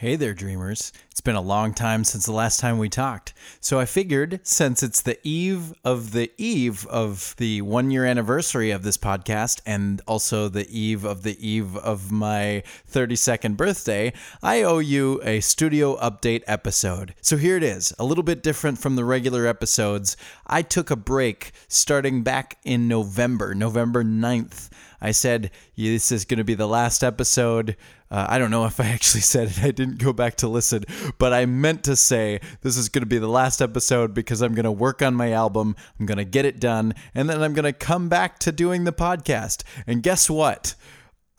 Hey there, dreamers. It's been a long time since the last time we talked. So I figured, since it's the eve of the eve of the one year anniversary of this podcast, and also the eve of the eve of my 32nd birthday, I owe you a studio update episode. So here it is, a little bit different from the regular episodes. I took a break starting back in November, November 9th. I said, this is going to be the last episode. Uh, I don't know if I actually said it. I didn't go back to listen, but I meant to say this is going to be the last episode because I'm going to work on my album. I'm going to get it done, and then I'm going to come back to doing the podcast. And guess what?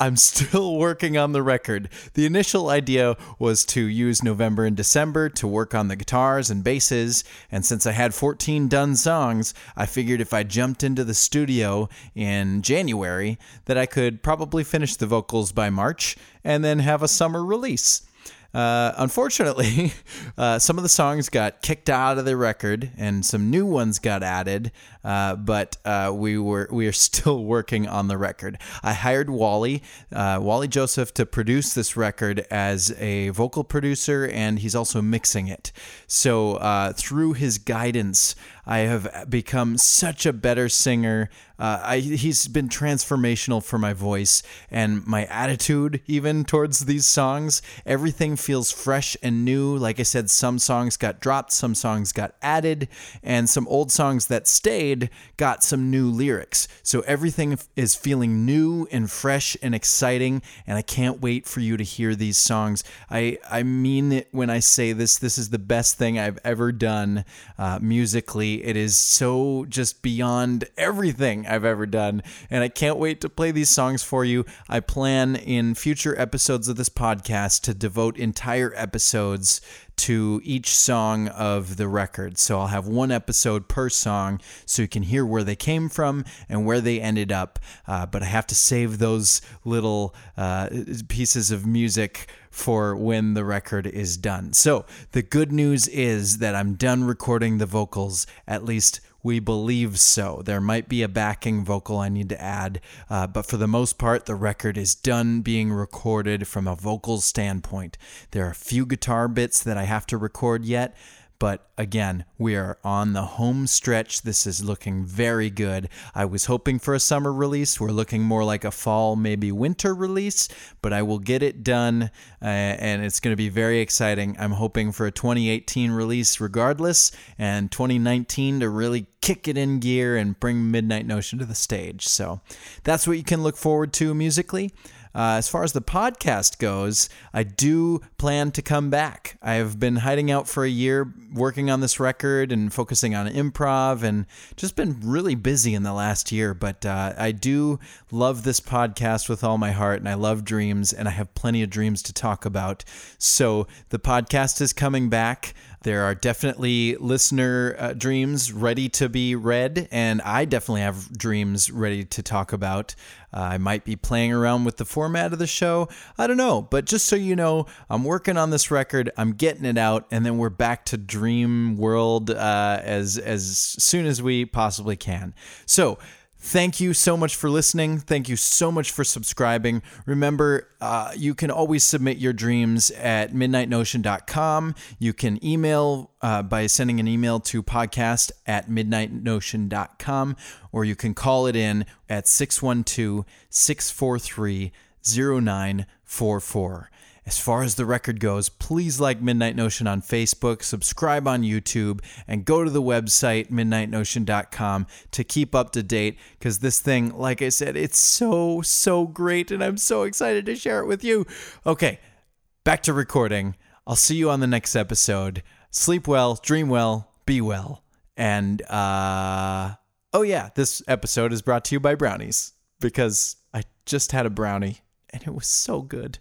I'm still working on the record. The initial idea was to use November and December to work on the guitars and basses, and since I had 14 done songs, I figured if I jumped into the studio in January that I could probably finish the vocals by March and then have a summer release. Uh, unfortunately, uh, some of the songs got kicked out of the record, and some new ones got added. Uh, but uh, we were we are still working on the record. I hired Wally uh, Wally Joseph to produce this record as a vocal producer, and he's also mixing it. So uh, through his guidance, I have become such a better singer. Uh, I, he's been transformational for my voice and my attitude, even towards these songs. Everything feels fresh and new. Like I said, some songs got dropped, some songs got added, and some old songs that stayed got some new lyrics. So everything is feeling new and fresh and exciting, and I can't wait for you to hear these songs. I, I mean it when I say this. This is the best thing I've ever done uh, musically it is so just beyond everything I've ever done. And I can't wait to play these songs for you. I plan in future episodes of this podcast to devote entire episodes to each song of the record. So I'll have one episode per song so you can hear where they came from and where they ended up. Uh, but I have to save those little uh, pieces of music for when the record is done. So the good news is that I'm done recording the vocals, at least we believe so. There might be a backing vocal I need to add, uh, but for the most part, the record is done being recorded from a vocal standpoint. There are a few guitar bits that I have to record yet, but again, we are on the home stretch. This is looking very good. I was hoping for a summer release. We're looking more like a fall, maybe winter release, but I will get it done uh, and it's going to be very exciting. I'm hoping for a 2018 release regardless and 2019 to really kick it in gear and bring Midnight Notion to the stage. So that's what you can look forward to musically. Uh, as far as the podcast goes, I do plan to come back. I have been hiding out for a year working on this record and focusing on improv and just been really busy in the last year. But uh, I do love this podcast with all my heart and I love dreams and I have plenty of dreams to talk about. So the podcast is coming back. There are definitely listener uh, dreams ready to be read, and I definitely have dreams ready to talk about. I might be playing around with the format of the show. I don't know, but just so you know, I'm working on this record. I'm getting it out, and then we're back to Dream World uh, as as soon as we possibly can. So Thank you so much for listening. Thank you so much for subscribing. Remember, uh, you can always submit your dreams at midnightnotion.com. You can email uh, by sending an email to podcast at midnightnotion.com, or you can call it in at 612 643 0944. As far as the record goes, please like Midnight Notion on Facebook, subscribe on YouTube, and go to the website, midnightnotion.com, to keep up to date. Because this thing, like I said, it's so, so great, and I'm so excited to share it with you. Okay, back to recording. I'll see you on the next episode. Sleep well, dream well, be well. And, uh, oh yeah, this episode is brought to you by brownies because I just had a brownie and it was so good.